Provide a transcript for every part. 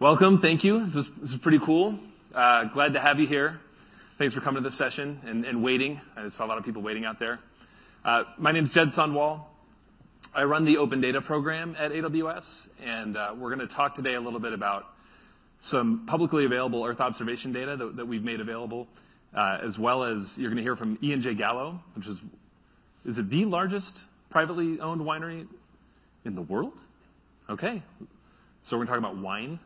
Welcome. Thank you. This is pretty cool. Uh, glad to have you here. Thanks for coming to this session and waiting. I saw a lot of people waiting out there. Uh, my name is Jed Sundwall. I run the Open Data program at AWS, and uh, we're gonna talk today a little bit about some publicly available Earth observation data that we've made available, as well as you're gonna hear from E&J Gallo, which is is it the largest privately owned winery in the world? Okay. So we're gonna talk about wine,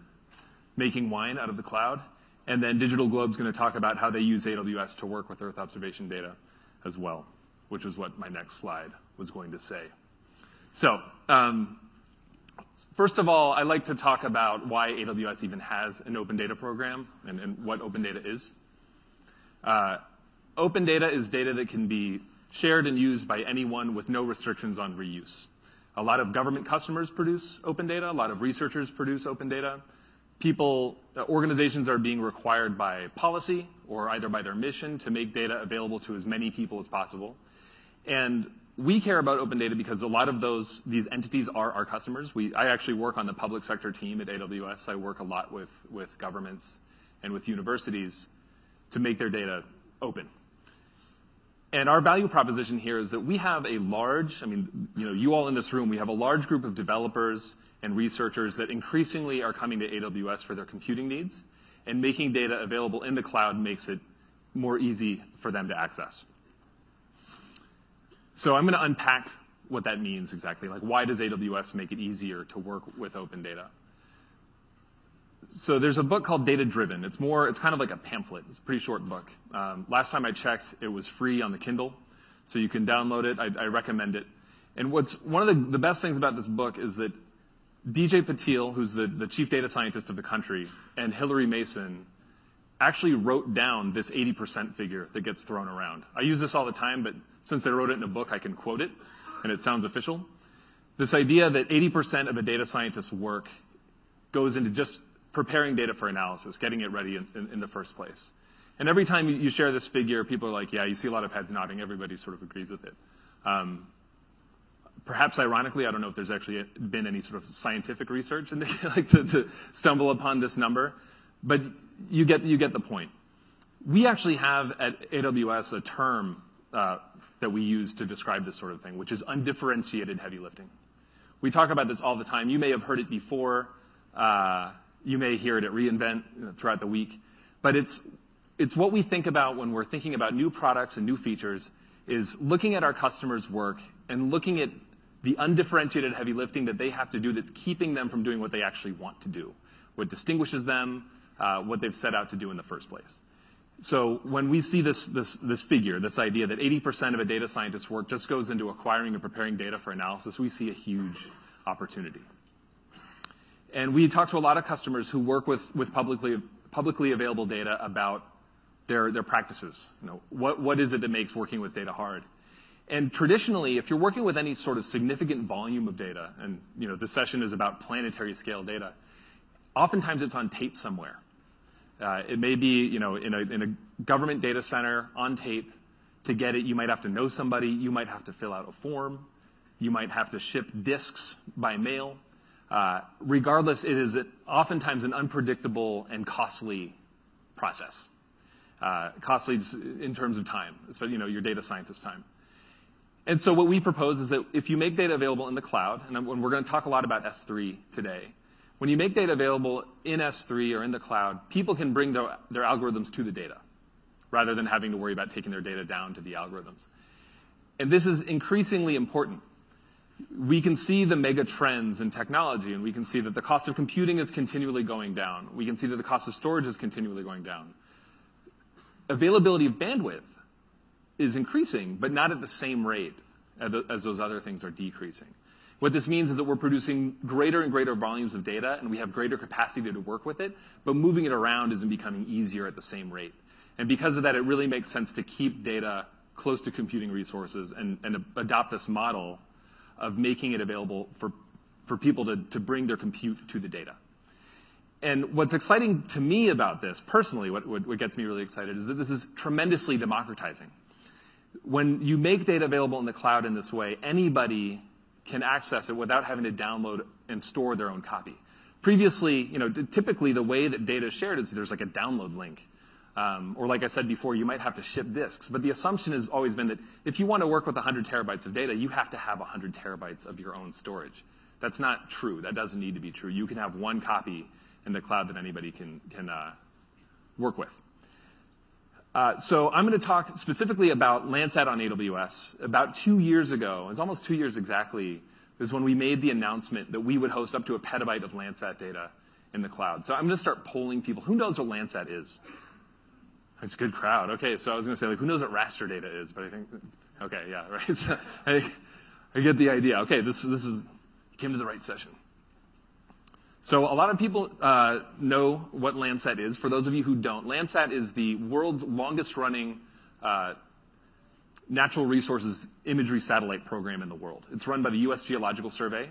making wine out of the cloud, and then DigitalGlobe's gonna talk about how they use AWS to work with Earth observation data as well, which is what my next slide was going to say. So, um, First of all, I'd like to talk about why AWS even has an Open Data program and what Open Data is. Uh, open Data is data that can be shared and used by anyone with no restrictions on reuse. A lot of government customers produce Open Data. A lot of researchers produce Open Data. People, uh, organizations are being required by policy or either by their mission to make data available to as many people as possible. And we care about Open Data because a lot of those, these entities are our customers. We I actually work on the public sector team at AWS. I work a lot with governments and with universities to make their data open. And our value proposition here is that we have a large, I mean, you know, you all in this room, we have a large group of developers and researchers that increasingly are coming to AWS for their computing needs, and making data available in the cloud makes it more easy for them to access. So I'm gonna unpack what that means exactly. Like, why does AWS make it easier to work with Open Data? So there's a book called Data Driven. It's more, it's kind of like a pamphlet. It's a pretty short book. Um, last time I checked, it was free on the Kindle, so you can download it. I recommend it. And what's one of the best things about this book is that DJ Patil, who's the chief data scientist of the country, and Hilary Mason actually wrote down this 80% figure that gets thrown around. I use this all the time, but since they wrote it in a book, I can quote it, and it sounds official. This idea that 80% of a data scientist's work goes into just preparing data for analysis, getting it ready in the first place. And every time you share this figure, people are like, "Yeah," you see a lot of heads nodding. Everybody sort of agrees with it. Um, Perhaps ironically, I don't know if there's actually been any sort of scientific research into like to stumble upon this number, but you get you get the point. We actually have at AWS a term uh, that we use to describe this sort of thing, which is undifferentiated heavy lifting. We talk about this all the time. You may have heard it before. Uh, you may hear it at re:Invent throughout the week. But it's it's what we think about when we're thinking about new products and new features, is looking at our customers' work and looking at the undifferentiated heavy lifting that they have to do that's keeping them from doing what they actually want to do, what distinguishes them, uh, what they've set out to do in the first place. So when we see this this, this figure, this idea that 80% of a data scientist's work just goes into acquiring and preparing data for analysis, we see a huge opportunity. And we talk to a lot of customers who work with with publicly publicly available data about their their practices. You know, what, what is it that makes working with data hard? And traditionally, if you're working with any sort of significant volume of data, and, you know, this session is about planetary scale data, oftentimes it's on tape somewhere. Uh, it may be, you know, in a government data center on tape. To get it, you might have to know somebody, you might have to fill out a form, you might have to ship disks by mail. Uh, regardless, it is oftentimes an unpredictable and costly process. Uh, costly in terms of time, so, you know, your data scientist's time. And so what we propose is that if you make data available in the cloud, and we're gonna talk a lot about S3 today. When you make data available in S3 or in the cloud, people can bring their algorithms to the data, rather than having to worry about taking their data down to the algorithms. And this is increasingly important. We can see the mega trends in technology, and we can see that the cost of computing is continually going down. We can see that the cost of storage is continually going down. Availability of bandwidth is increasing, but not at the same rate as those other things are decreasing. What this means is that we're producing greater and greater volumes of data, and we have greater capacity to work with it, but moving it around isn't becoming easier at the same rate. And because of that, it really makes sense to keep data close to computing resources and adopt this model of making it available for people to bring their compute to the data. And what's exciting to me about this, personally, what gets me really excited, is that this is tremendously democratizing. When you make data available in the cloud in this way, anybody can access it without having to download and store their own copy. Previously, you know, typically, the way that data is shared is there's like a download link. Or like I said before, you might have to ship disks. But the assumption has always been that if you want to work with 100 terabytes of data, you have to have 100 terabytes of your own storage. That's not true. That doesn't need to be true. You can have one copy in the cloud that anybody can can uh, work with. Uh, I'm gonna talk specifically about Landsat on AWS. About two years ago, it's almost two years exactly, is when we made the announcement that we would host up to a petabyte of Landsat data in the cloud. So I'm gonna start polling people. Who knows what Landsat is? It's a good crowd. Okay, so I was gonna say, like, who knows what raster data is? But I think... Okay, yeah, right. I get the idea. Okay, this this is... Came to the right session. So a lot of people uh, know what Landsat is. For those of you who don't, Landsat is the world's longest-running uh, natural resources imagery satellite program in the world. It's run by the U.S. Geological Survey.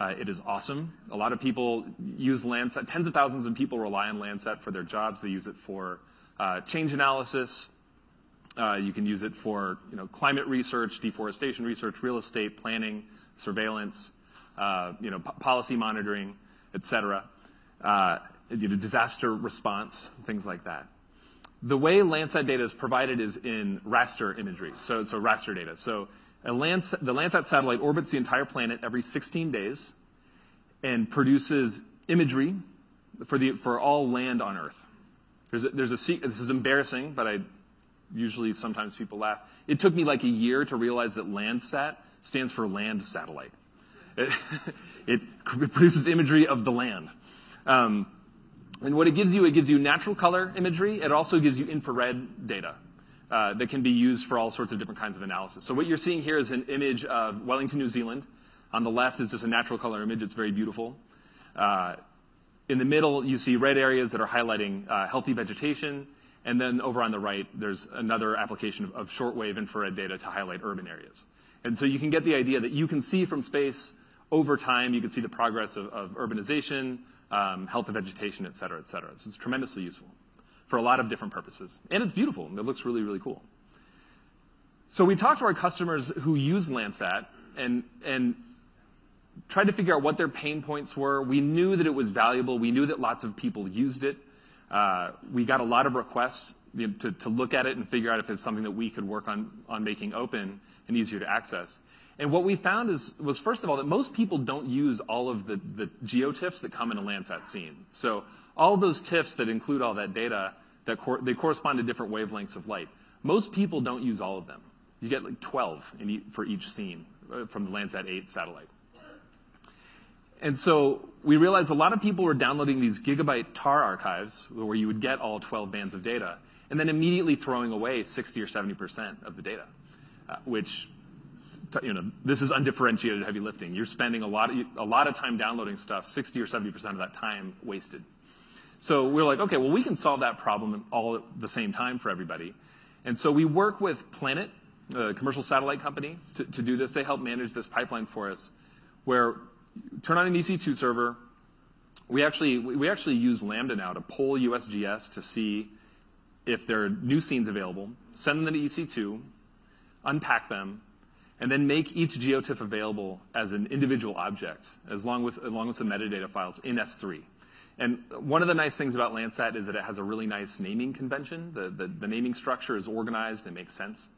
Uh, it is awesome. A lot of people use Landsat. Tens of thousands of people rely on Landsat for their jobs. They use it for change analysis. You can use it for, you know, climate research, deforestation research, real estate planning, surveillance, you know, policy monitoring, et cetera, uh, disaster response, things like that. The way Landsat data is provided is in raster imagery, so raster data. So Lands, the Landsat satellite orbits the entire planet every 16 days and produces imagery for the, for all land on Earth. There's there's a This is embarrassing, but I usually, sometimes people laugh. It took me, like, a year to realize that Landsat stands for land satellite. It produces imagery of the land. Um, and what it gives you, it gives you natural color imagery. It also gives you infrared data uh, that can be used for all sorts of different kinds of analysis. So what you're seeing here is an image of Wellington, New Zealand. On the left is just a natural color image. It's very beautiful. Uh, in the middle, you see red areas that are highlighting uh, healthy vegetation, and then over on the right, there's another application of shortwave infrared data to highlight urban areas. And so you can get the idea that you can see from space over time, you can see the progress of urbanization, um, health of vegetation, et cetera, et cetera. So it's tremendously useful for a lot of different purposes, and it's beautiful, and it looks really, really cool. So we talked to our customers who use Landsat and and tried to figure out what their pain points were. We knew that it was valuable. We knew that lots of people used it. Uh, we got a lot of requests, to look at it and figure out if it's something that we could work on making open and easier to access. And what we found was, first of all, that most people don't use all of the GeoTIFFs that come in a Landsat scene. So all those TIFFs that include all that data, they correspond to different wavelengths of light. Most people don't use all of them. You get, like, 12 for each scene uh, from the Landsat 8 satellite. And so we realized a lot of people were downloading these gigabyte TAR archives, where you would get all 12 bands of data, and then immediately throwing away 60 or 70% of the data, uh, which, you know, this is undifferentiated heavy lifting. You're spending a lot of time downloading stuff, 60 or 70% of that time wasted. So we're like, "Okay, well, we can solve that problem all at the same time for everybody." And so we work with Planet, a commercial satellite company, to do this. They help manage this pipeline for us, where turn on an EC2 server. We actually use Lambda now to pull USGS to see if there are new scenes available, send them to EC2, unpack them, and then make each GeoTIFF available as an individual object, along with some metadata files in S3. And One of the nice things about Landsat is that it has a really nice naming convention. the The naming structure is organized and makes sense.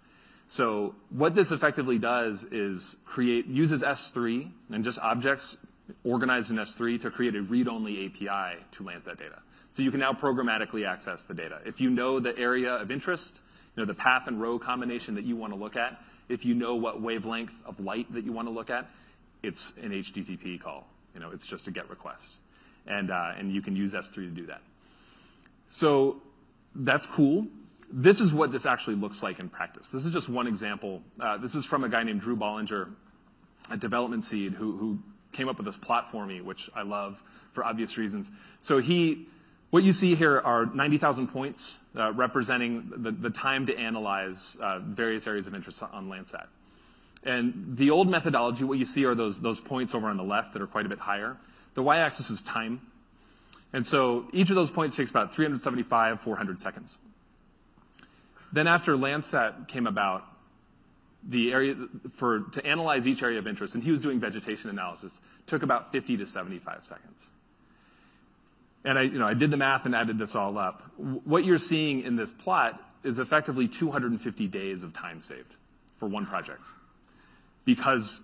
So what this effectively does is create, uses S3 and just objects organized in S3 to create a read-only API to Landsat data. So you can now programmatically access the data. If you know the area of interest, you know, the path and row combination that you want to look at, if you know what wavelength of light that you want to look at, it's an HTTP call. You know, it's just a GET request. And uh, and you can use S3 to do that. So that's cool. This is what this actually looks like in practice. This is just one example. Uh, this is from a guy named Drew Bollinger at Development Seed, who who came up with this plot for me, which I love for obvious reasons. What you see here are 90,000 points, uh, representing the time to analyze uh, various areas of interest on Landsat. And the old methodology, what you see are those points over on the left that are quite a bit higher. The Y-axis is time, And so each of those points takes about 375, 400 seconds. Then after Landsat came about, the area for to analyze each area of interest, and he was doing vegetation analysis, took about 50 to 75 seconds. I, you know, I did the math and added this all up. What you're seeing in this plot is effectively 250 days of time saved for one project because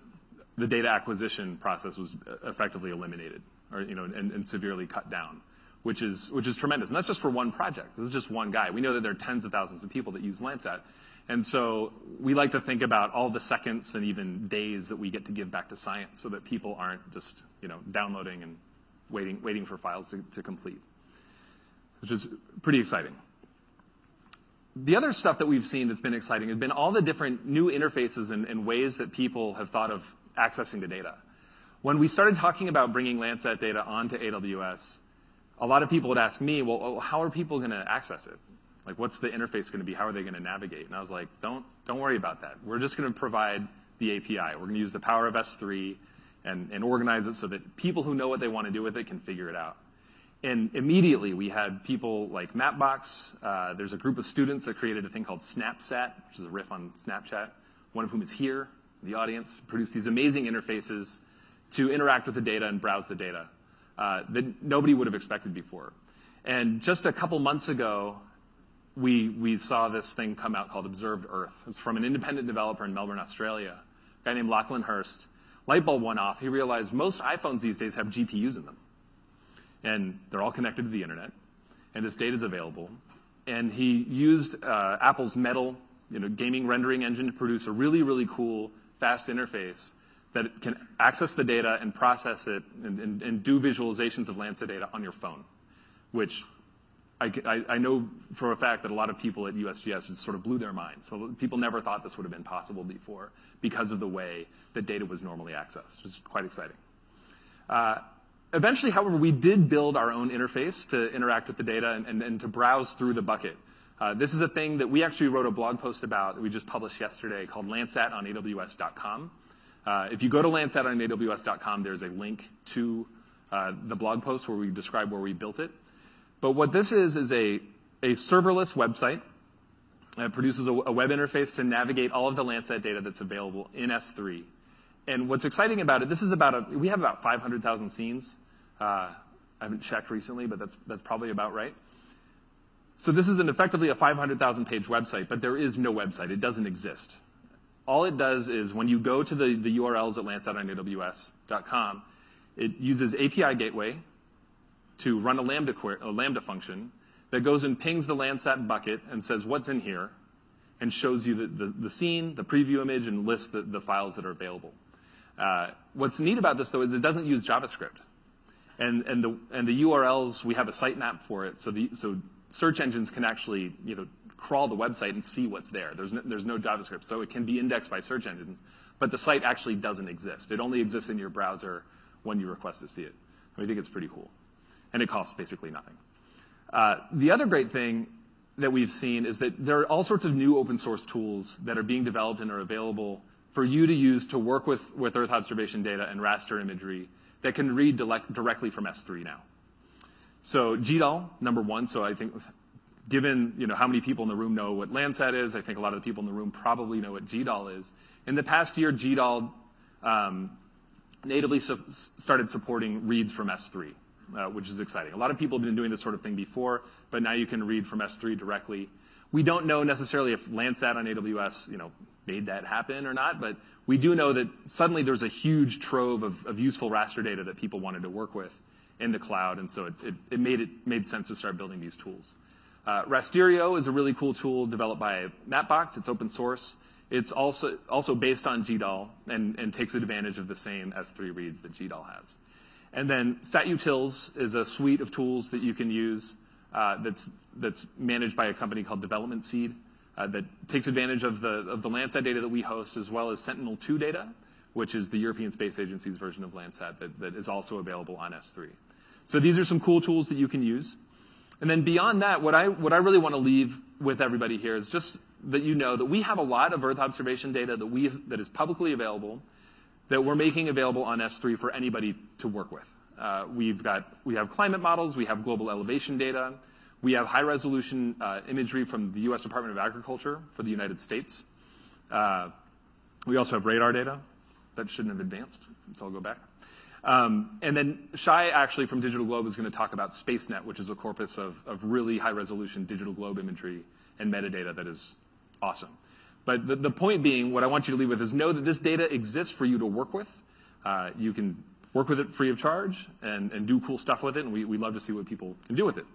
the data acquisition process was uh, effectively eliminated or, you know, and severely cut down, which is which is tremendous. And that's just for one project. This is just one guy. We know that there are tens of thousands of people that use Landsat. And so we like to think about all the seconds and even days that we get to give back to science so that people aren't just, you know, downloading and waiting for files to complete, which is pretty exciting. The other stuff that we've seen that's been exciting has been all the different new interfaces and ways that people have thought of accessing the data. When we started talking about bringing Landsat data onto AWS, a lot of people would ask me, "Well, oh, how are people gonna access it? Like, what's the interface gonna be? How are they gonna navigate?" And I was like, "Don't worry about that. We're just gonna provide the API. We're gonna use the power of S3 and organize it so that people who know what they wanna do with it can figure it out." And immediately, we had people like Mapbox. Uh, there's a group of students that created a thing called SnapSat, which is a riff on Snapchat, one of whom is here the audience, produced these amazing interfaces to interact with the data and browse the data uh, that nobody would have expected before. And just a couple months ago, we we saw this thing come out called Observed Earth. It's from an independent developer in Melbourne, Australia, a guy named Lachlan Hurst. Light bulb went off. He realized most iPhones these days have GPUs in them, and they're all connected to the internet, and this data is available. And he used uh, Apple's Metal, you know, gaming rendering engine to produce a really, really cool, fast interface that can access the data and process it and do visualizations of Landsat data on your phone, which I know for a fact that a lot of people at USGS, sort of blew their minds. So people never thought this would have been possible before because of the way the data was normally accessed, which is quite exciting. Uh, eventually, however, we did build our own interface to interact with the data and to browse through the bucket. Uh, this is a thing that we actually wrote a blog post about that we just published yesterday called Landsat on AWS.com. Uh, if you go to Landsat on AWS.com, there's a link to the blog post where we describe where we built it. But what this is is a a serverless website that produces a web interface to navigate all of the Landsat data that's available in S3. And What's exciting about it, this is about a, we have about 500,000 scenes. Uh, I haven't checked recently, but that's that's probably about right. So this is an effectively a 500,000 page website, but there is no website. It doesn't exist. All it does is when you go to the the URLs at Landsat on AWS.com, it uses API gateway to run a Lambda function that goes and pings the Landsat bucket and says, "What's in here?" And shows you the the scene, the preview image, and lists the the files that are available. Uh, what's neat about this, though, is it doesn't use JavaScript. And, and the and the URLs, we have a sitemap for it, so the, so search engines can actually, you know, crawl the website and see what's there. There's no JavaScript, so it can be indexed by search engines, but the site actually doesn't exist. It only exists in your browser when you request to see it. We think it's pretty cool, and it costs basically nothing. Uh, the other great thing that we've seen is that there are all sorts of new open source tools that are being developed and are available for you to use to work with with Earth observation data and raster imagery that can read directly from S3 now. So GDAL, number one, so I think given, you know, how many people in the room know what Landsat is, I think a lot of the people in the room probably know what GDAL is. In the past year, GDAL um, natively started supporting reads from S3, Uh, which is exciting. A lot of people have been doing this sort of thing before, but now you can read from S3 directly. We don't know necessarily if Landsat on AWS, you know, made that happen or not, but we do know that suddenly there's a huge trove of useful raster data that people wanted to work with in the cloud, and so it made sense to start building these tools. Uh, Rasterio is a really cool tool developed by Mapbox. It's open source. It's also based on GDAL and takes advantage of the same S3 reads that GDAL has. SatUtils is a suite of tools that you can use, uh, that's that's managed by a company called Development Seed, uh, that takes advantage of the of the Landsat data that we host, as well as Sentinel-2 data, which is the European Space Agency's version of Landsat that is also available on S3. So These are some cool tools that you can use. And then beyond that, what I what I really wanna leave with everybody here is just that you know that we have a lot of Earth observation data that, we that is publicly available, that we're making available on S3 for anybody to work with. Uh We have got we have climate models, we have global elevation data, we have high-resolution imagery from the U.S. Department of Agriculture for the United States. We also have radar data. That shouldn't have advanced, so I'll go back. Um, and then Shai, actually, from Digital Globe, is gonna talk about SpaceNet, which is a corpus of really high-resolution digital globe imagery and metadata that is awesome. But the point being, what I want you to leave with is know that this data exists for you to work with. Uh, you can work with it free of charge and do cool stuff with it, and we love to see what people can do with it.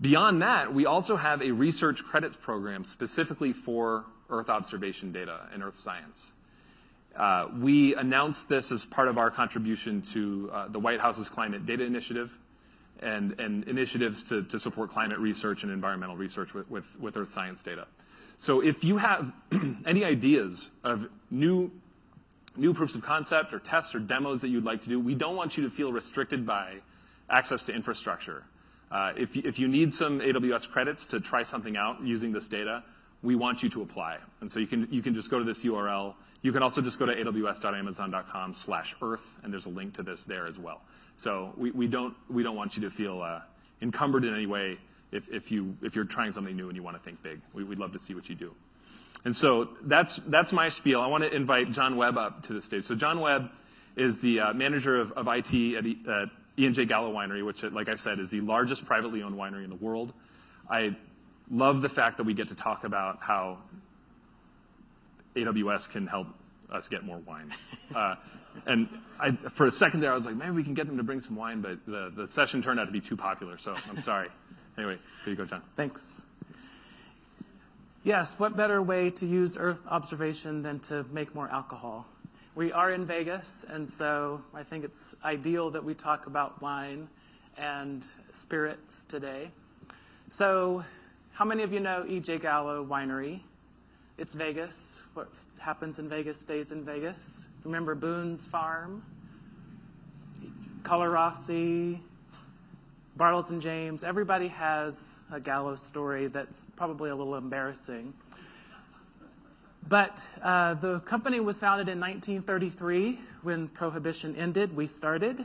Beyond that, we also have a research credits program specifically for Earth observation data and Earth science. Uh, we announced this as part of our contribution to uh, the White House's Climate Data Initiative and initiatives to support climate research and environmental research with Earth science data. So if you have any ideas of new new proofs of concept or tests or demos that you'd like to do, we don't want you to feel restricted by access to infrastructure. Uh, if if you need some AWS credits to try something out using this data, we want you to apply. And so you can you can just go to this URL. You can also just go to aws.amazon.com/earth, and there's a link to this there as well. So we don't we don't want you to feel uh, encumbered in any way if you're trying something new and you wanna think big. We'd love to see what you do. And so that's my spiel. I wanna invite John Webb up to the stage. So John Webb is the uh, manager of IT at E&J Gallo Winery, which, like I said, is the largest privately owned winery in the world. I love the fact that we get to talk about how AWS can help us get more wine. Uh, and for a second there, I was like, maybe we can get them to bring some wine, but the session turned out to be too popular, so I'm sorry. Anyway, here you go, John. Thanks. Yes, what better way to use Earth observation than to make more alcohol? We are in Vegas, and so I think it's ideal that we talk about wine and spirits today. So, how many of you know E.J. Gallo Winery? It's Vegas. What happens in Vegas stays in Vegas. Remember Boone's Farm? Carlo Rossi, Bartles and James. Everybody has a Gallo story that's probably a little embarrassing. But uh, the company was founded in 1933 when prohibition ended. We started,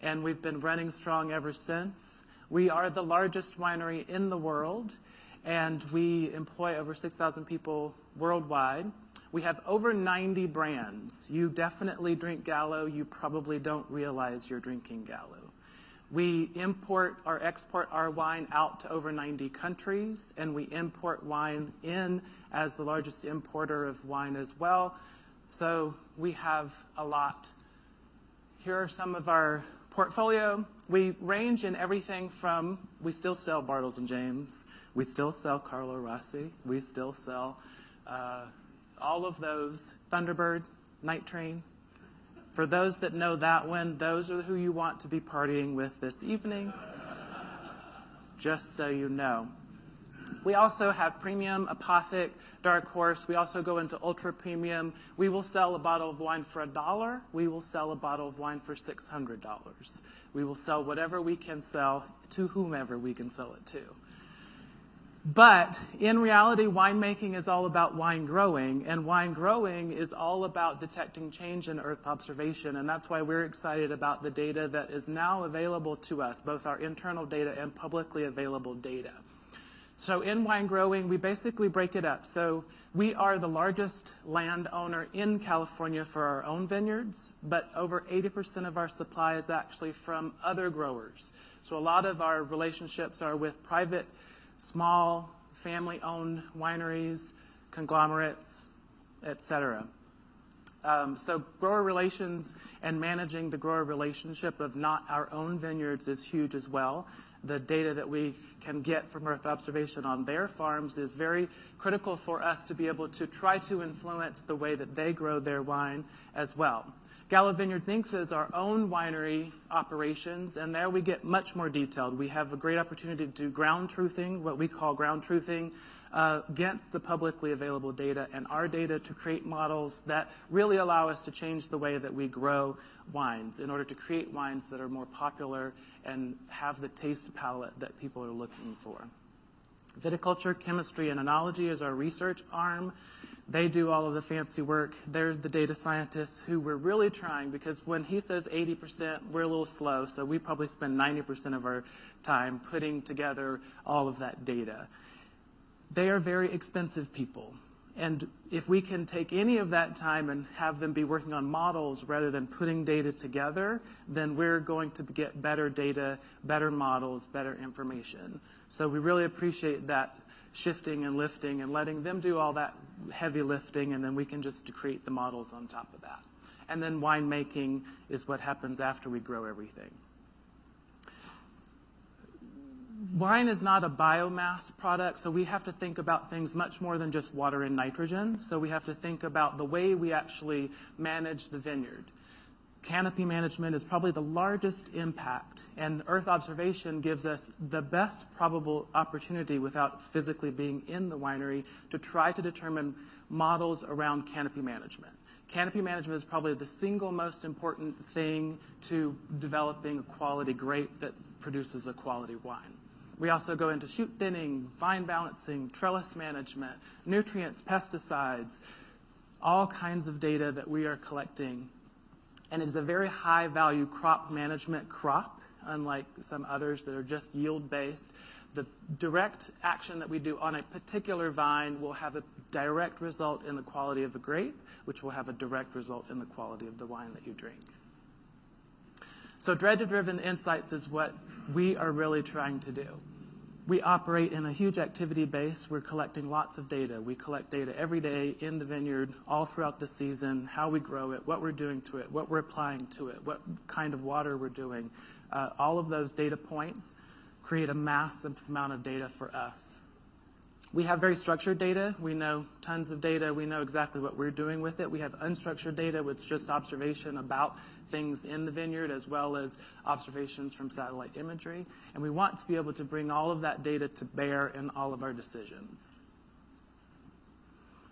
and we've been running strong ever since. We are the largest winery in the world, and we employ over 6,000 people worldwide. We have over 90 brands. You definitely drink Gallo. You probably don't realize you're drinking Gallo. We import or export our wine out to over 90 countries, and we import wine in as the largest importer of wine as well. So we have a lot. Here are some of our portfolio. We range in everything from, we still sell Bartles and James, we still sell Carlo Rossi, we still sell uh, all of those, Thunderbird, Night Train, for those that know that one, those are who you want to be partying with this evening. Just so you know. We also have premium, apothic, dark horse. We also go into ultra premium. We will sell a bottle of wine for a dollar. We will sell a bottle of wine for $600. We will sell whatever we can sell to whomever we can sell it to. But in reality, winemaking is all about wine growing, and wine growing is all about detecting change in Earth observation, and that's why we're excited about the data that is now available to us, both our internal data and publicly available data. So in wine growing, we basically break it up. So we are the largest landowner in California for our own vineyards, but over 80% of our supply is actually from other growers. So a lot of our relationships are with private small family-owned wineries, conglomerates, et cetera. Um, so grower relations and managing the grower relationship of not our own vineyards is huge as well. The data that we can get from Earth observation on their farms is very critical for us to be able to try to influence the way that they grow their wine as well. Gallo Vineyards Inc. is our own winery operations, and there we get much more detailed. We have a great opportunity to do ground truthing, what we call ground truthing, uh, against the publicly available data and our data to create models that really allow us to change the way that we grow wines in order to create wines that are more popular and have the taste palate that people are looking for. Viticulture, chemistry, and enology is our research arm. They do all of the fancy work. They're the data scientists who we're really trying because when he says 80%, we're a little slow, so we probably spend 90% of our time putting together all of that data. They are very expensive people, And if we can take any of that time and have them be working on models rather than putting data together, then we're going to get better data, better models, better information. So we really appreciate that shifting and lifting and letting them do all that heavy lifting, and then we can just create the models on top of that. And then winemaking is what happens after we grow everything. Wine is not a biomass product, so we have to think about things much more than just water and nitrogen. So we have to think about the way we actually manage the vineyard. Canopy management is probably the largest impact, and earth observation gives us the best probable opportunity without physically being in the winery to try to determine models around canopy management. Canopy management is probably the single most important thing to developing a quality grape that produces a quality wine. We also go into shoot thinning, vine balancing, trellis management, nutrients, pesticides, all kinds of data that we are collecting. And it is a very high value crop management crop, unlike some others that are just yield based. The direct action that we do on a particular vine will have a direct result in the quality of the grape, which will have a direct result in the quality of the wine that you drink. So data-driven insights is what we are really trying to do. We operate in a huge activity base. We're collecting lots of data. We collect data every day in the vineyard, all throughout the season, how we grow it, what we're doing to it, what we're applying to it, what kind of water we're doing. Uh, all of those data points create a massive amount of data for us. We have very structured data. We know tons of data. We know exactly what we're doing with it. We have unstructured data, which is just observation about things in the vineyard as well as observations from satellite imagery. And we want to be able to bring all of that data to bear in all of our decisions.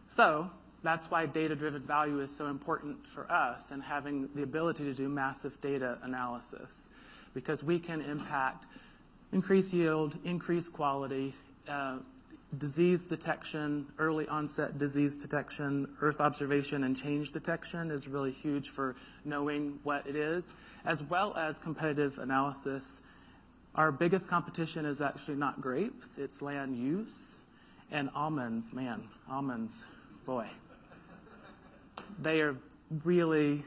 So that's why data-driven value is so important for us and having the ability to do massive data analysis because we can impact increase yield, increase quality, uh, disease detection, early onset disease detection, earth observation, and change detection is really huge for knowing what it is, as well as competitive analysis. Our biggest competition is actually not grapes, it's land use. And almonds, man, almonds, boy. They are really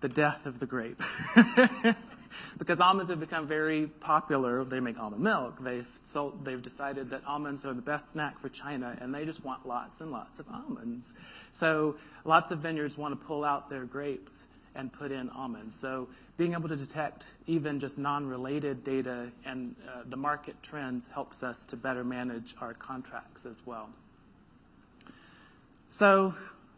the death of the grape. because almonds have become very popular. They make almond milk. They've sold, they've decided that almonds are the best snack for China, and they just want lots and lots of almonds. So lots of vineyards want to pull out their grapes and put in almonds. So being able to detect even just non-related data and uh, the market trends helps us to better manage our contracts as well. So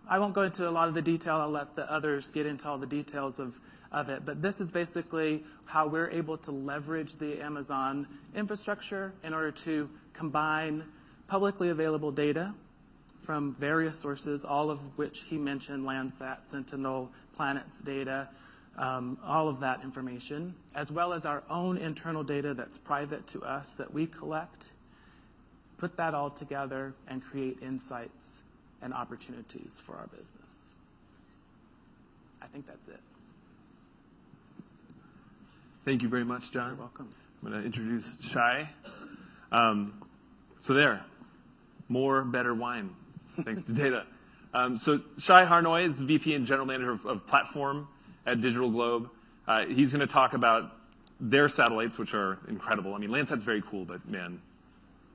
I won't go into a lot of the detail. I'll let the others get into all the details of of it. But this is basically how we're able to leverage the Amazon infrastructure in order to combine publicly available data from various sources, all of which he mentioned, Landsat, Sentinel, Planet's data, um, all of that information, as well as our own internal data that's private to us that we collect, put that all together and create insights and opportunities for our business. I think that's it. Thank you very much, John. You're welcome. I'm going to introduce Shai. Um, so there, more better wine, thanks to data. Um, so Shai Harnoy is the VP and General Manager of, of Platform at Digital Globe. Uh, he's going to talk about their satellites, which are incredible. I mean, Landsat's very cool, but man,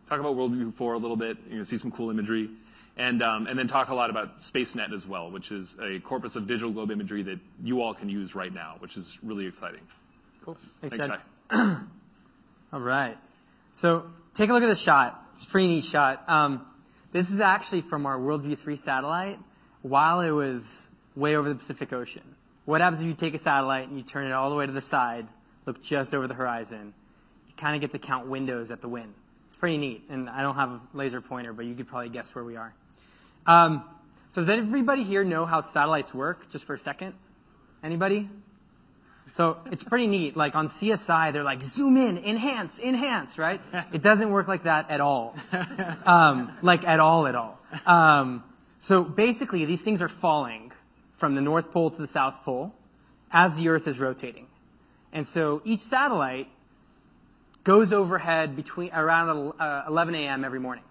talk about Worldview 4 a little bit. You're going to see some cool imagery. And, um, and then talk a lot about SpaceNet as well, which is a corpus of digital globe imagery that you all can use right now, which is really exciting. Cool. Thanks, Thanks Jed. All right. So take a look at this shot. It's a pretty neat shot. Um, this is actually from our Worldview 3 satellite while it was way over the Pacific Ocean. What happens if you take a satellite and you turn it all the way to the side, look just over the horizon? You kind of get to count windows at the wind. It's pretty neat. And I don't have a laser pointer, but you could probably guess where we are. Um, so does everybody here know how satellites work? Just for a second. Anybody? So it's pretty neat. Like on CSI, they're like, zoom in, enhance, enhance, right? It doesn't work like that at all. Um, like at all, at all. Um, so basically, these things are falling from the North Pole to the South Pole as the Earth is rotating. And so each satellite goes overhead between around uh, 11 a.m. every morning.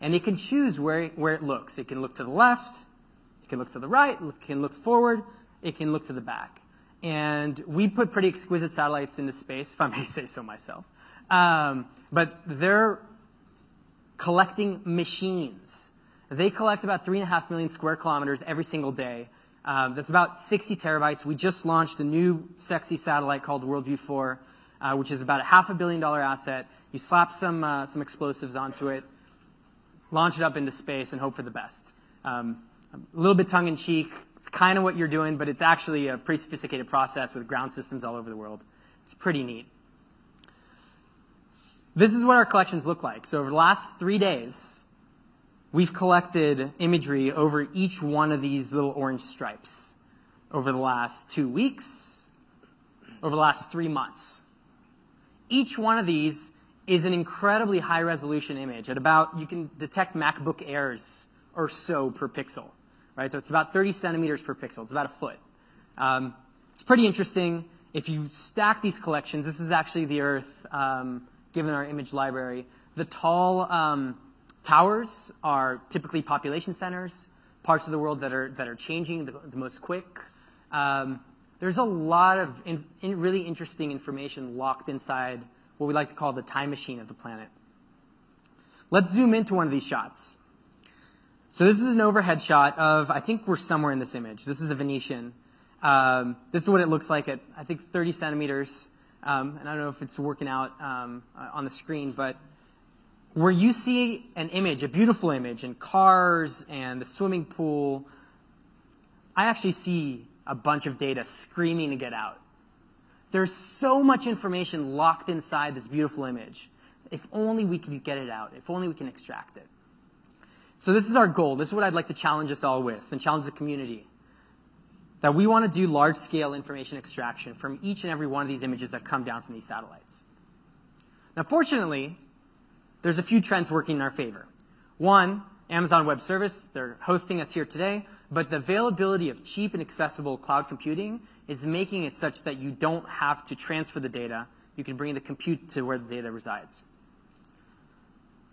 and it can choose where, where it looks. It can look to the left, it can look to the right, it can look forward, it can look to the back. And we put pretty exquisite satellites into space, if I may say so myself. Um, but they're collecting machines. They collect about three and a half million square kilometers every single day. Um, that's about 60 terabytes. We just launched a new sexy satellite called WorldView 4, uh, which is about a half a billion dollar asset. You slap some uh, some explosives onto it, launch it up into space, and hope for the best. Um, a little bit tongue in cheek. It's kind of what you're doing, but it's actually a pretty sophisticated process with ground systems all over the world. It's pretty neat. This is what our collections look like. So over the last three days, we've collected imagery over each one of these little orange stripes over the last two weeks, over the last three months. Each one of these is an incredibly high resolution image at about, you can detect MacBook Airs or so per pixel, right? So it's about 30 centimeters per pixel. It's about a foot. Um, it's pretty interesting. If you stack these collections, this is actually the Earth, um, given our image library. The tall um, towers are typically population centers, parts of the world that are that are changing the, the most quick. Um, there's a lot of in, in really interesting information locked inside what we like to call the time machine of the planet. Let's zoom into one of these shots. So this is an overhead shot of, I think we're somewhere in this image. This is the Venetian. Um, this is what it looks like at, I think, 30 centimeters. Um, and I don't know if it's working out um, uh, on the screen, but where you see an image, a beautiful image, and cars and the swimming pool, I actually see a bunch of data screaming to get out. There's so much information locked inside this beautiful image. If only we could get it out. If only we can extract it. So this is our goal. This is what I'd like to challenge us all with and challenge the community that we want to do large scale information extraction from each and every one of these images that come down from these satellites. Now, fortunately, there's a few trends working in our favor. One, Amazon Web Service, they're hosting us here today, but the availability of cheap and accessible cloud computing is making it such that you don't have to transfer the data. You can bring the compute to where the data resides.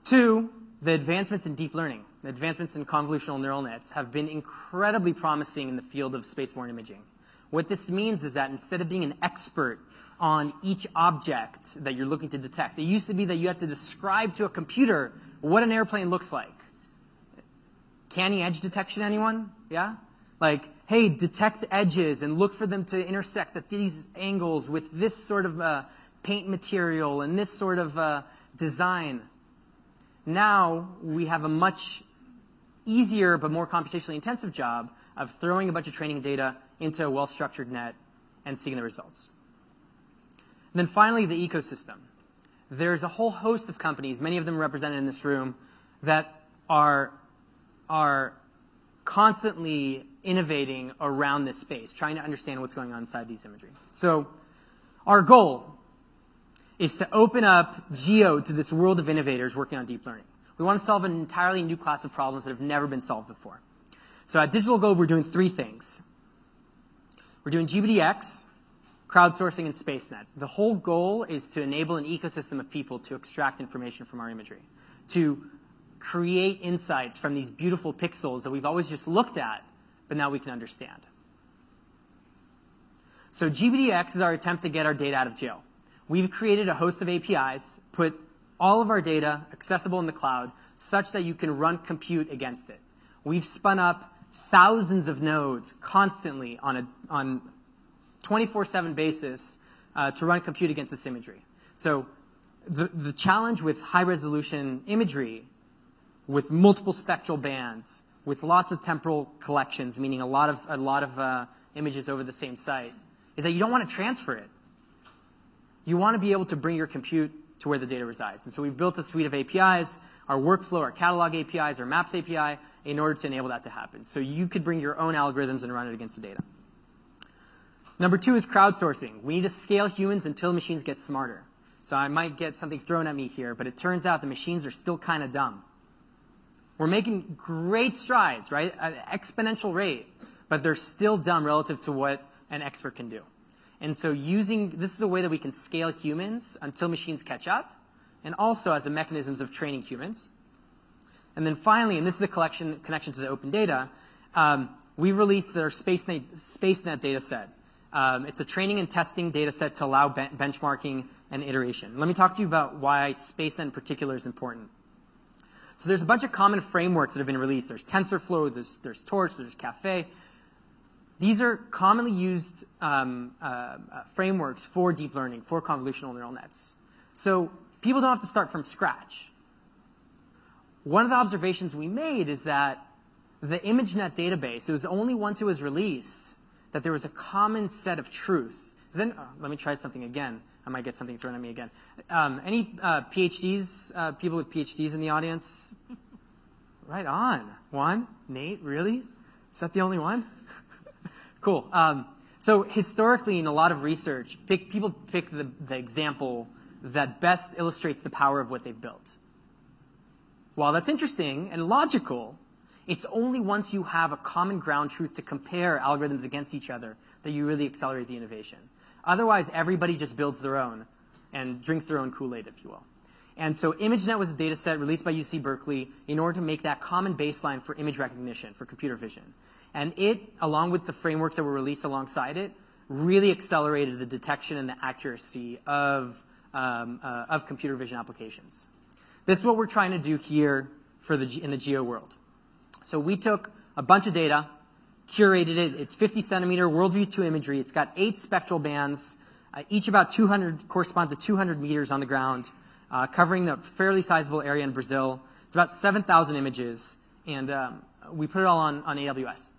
Two, the advancements in deep learning, advancements in convolutional neural nets have been incredibly promising in the field of spaceborne imaging. What this means is that instead of being an expert on each object that you're looking to detect, it used to be that you had to describe to a computer what an airplane looks like. Canny edge detection, anyone? Yeah? Like, hey, detect edges and look for them to intersect at these angles with this sort of uh, paint material and this sort of uh, design. Now we have a much easier but more computationally intensive job of throwing a bunch of training data into a well-structured net and seeing the results. And then finally, the ecosystem. There's a whole host of companies, many of them represented in this room, that are, are constantly innovating around this space, trying to understand what's going on inside these imagery. So our goal is to open up Geo to this world of innovators working on deep learning. We want to solve an entirely new class of problems that have never been solved before. So at Digital Globe, we're doing three things. We're doing GBDX, crowdsourcing, and SpaceNet. The whole goal is to enable an ecosystem of people to extract information from our imagery, to create insights from these beautiful pixels that we've always just looked at, but now we can understand. So GBDX is our attempt to get our data out of jail. We've created a host of APIs, put all of our data accessible in the cloud such that you can run compute against it. We've spun up thousands of nodes constantly on a on 24/7 basis uh, to run compute against this imagery. So the the challenge with high resolution imagery, with multiple spectral bands, with lots of temporal collections, meaning a lot of a lot of uh, images over the same site, is that you don't want to transfer it you want to be able to bring your compute to where the data resides. And so we've built a suite of APIs, our workflow, our catalog APIs, our maps API, in order to enable that to happen. So you could bring your own algorithms and run it against the data. Number two is crowdsourcing. We need to scale humans until machines get smarter. So I might get something thrown at me here, but it turns out the machines are still kind of dumb. We're making great strides, right? At an exponential rate, but they're still dumb relative to what an expert can do. And so using, this is a way that we can scale humans until machines catch up, and also as a mechanisms of training humans. And then finally, and this is the collection connection to the open data, um, we released our SpaceNet, SpaceNet data set. Um, it's a training and testing data set to allow ben- benchmarking and iteration. Let me talk to you about why SpaceNet in particular is important. So there's a bunch of common frameworks that have been released. There's TensorFlow, there's, there's Torch, there's Caffe. These are commonly used um, uh, uh, frameworks for deep learning, for convolutional neural nets. So people don't have to start from scratch. One of the observations we made is that the ImageNet database, it was only once it was released that there was a common set of truth. Then, oh, let me try something again. I might get something thrown at me again. Um, any uh, PhDs, uh, people with PhDs in the audience? Right on. One? Nate, really? Is that the only one? Cool. Um, so historically, in a lot of research, pick, people pick the, the example that best illustrates the power of what they've built. While that's interesting and logical, it's only once you have a common ground truth to compare algorithms against each other that you really accelerate the innovation. Otherwise, everybody just builds their own and drinks their own Kool-Aid, if you will. And so ImageNet was a data set released by UC Berkeley in order to make that common baseline for image recognition, for computer vision. And it, along with the frameworks that were released alongside it, really accelerated the detection and the accuracy of, um, uh, of computer vision applications. This is what we're trying to do here for the, in the geo world. So we took a bunch of data, curated it. It's 50 centimeter WorldView 2 imagery. It's got eight spectral bands, uh, each about 200, correspond to 200 meters on the ground, uh, covering a fairly sizable area in Brazil. It's about 7,000 images, and um, we put it all on, on AWS.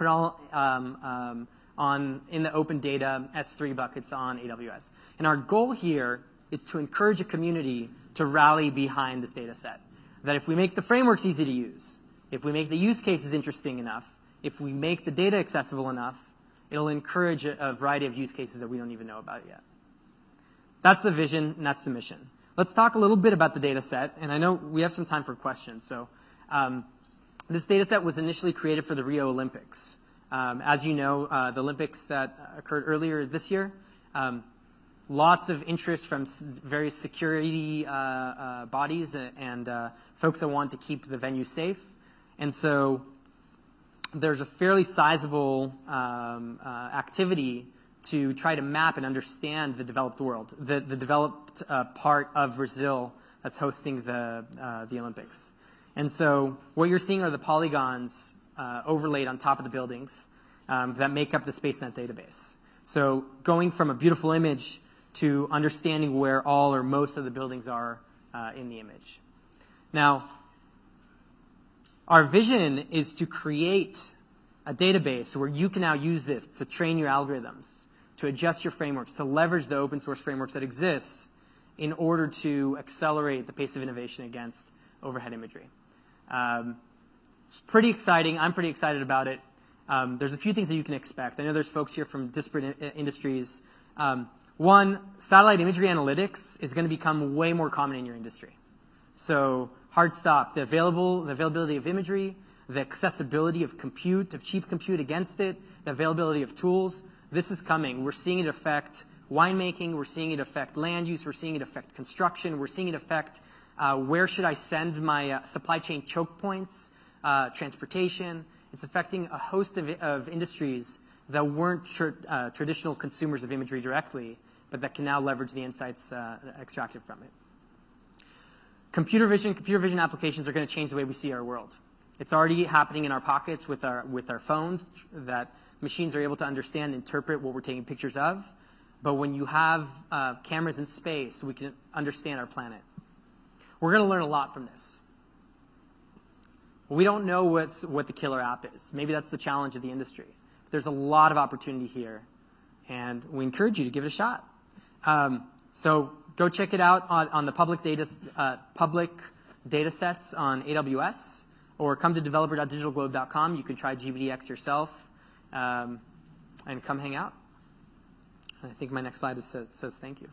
Put all um, um, on in the open data S3 buckets on AWS. And our goal here is to encourage a community to rally behind this data set. That if we make the frameworks easy to use, if we make the use cases interesting enough, if we make the data accessible enough, it'll encourage a, variety of use cases that we don't even know about yet. That's the vision and that's the mission. Let's talk a little bit about the data set, and I know we have some time for questions. So, um, this data set was initially created for the Rio Olympics. Um, as you know, uh, the Olympics that occurred earlier this year, um, lots of interest from various security uh, uh, bodies and uh, folks that want to keep the venue safe. And so there's a fairly sizable um, uh, activity to try to map and understand the developed world, the, the developed uh, part of Brazil that's hosting the, uh, the Olympics. And so what you're seeing are the polygons uh, overlaid on top of the buildings um, that make up the SpaceNet database. So going from a beautiful image to understanding where all or most of the buildings are uh, in the image. Now, our vision is to create a database where you can now use this to train your algorithms, to adjust your frameworks, to leverage the open source frameworks that exist in order to accelerate the pace of innovation against overhead imagery. Um, it's pretty exciting. I'm pretty excited about it. Um, there's a few things that you can expect. I know there's folks here from disparate in- industries. Um, one, satellite imagery analytics is going to become way more common in your industry. So hard stop. The available, the availability of imagery, the accessibility of compute, of cheap compute against it, the availability of tools. This is coming. We're seeing it affect winemaking. We're seeing it affect land use. We're seeing it affect construction. We're seeing it affect uh, where should I send my uh, supply chain choke points, uh, transportation. It's affecting a host of, of industries that weren't tr- uh, traditional consumers of imagery directly, but that can now leverage the insights uh, extracted from it. Computer vision, computer vision applications are going to change the way we see our world. It's already happening in our pockets with our, with our phones that machines are able to understand, and interpret what we're taking pictures of. But when you have uh, cameras in space, we can understand our planet. We're going to learn a lot from this. We don't know what's, what the killer app is. Maybe that's the challenge of the industry. There's a lot of opportunity here, and we encourage you to give it a shot. Um, so Go check it out on, on the public data, uh, public data sets on AWS, or come to developer.digitalglobe.com. You can try GBDX yourself, um, and come hang out. I think my next slide is, says thank you.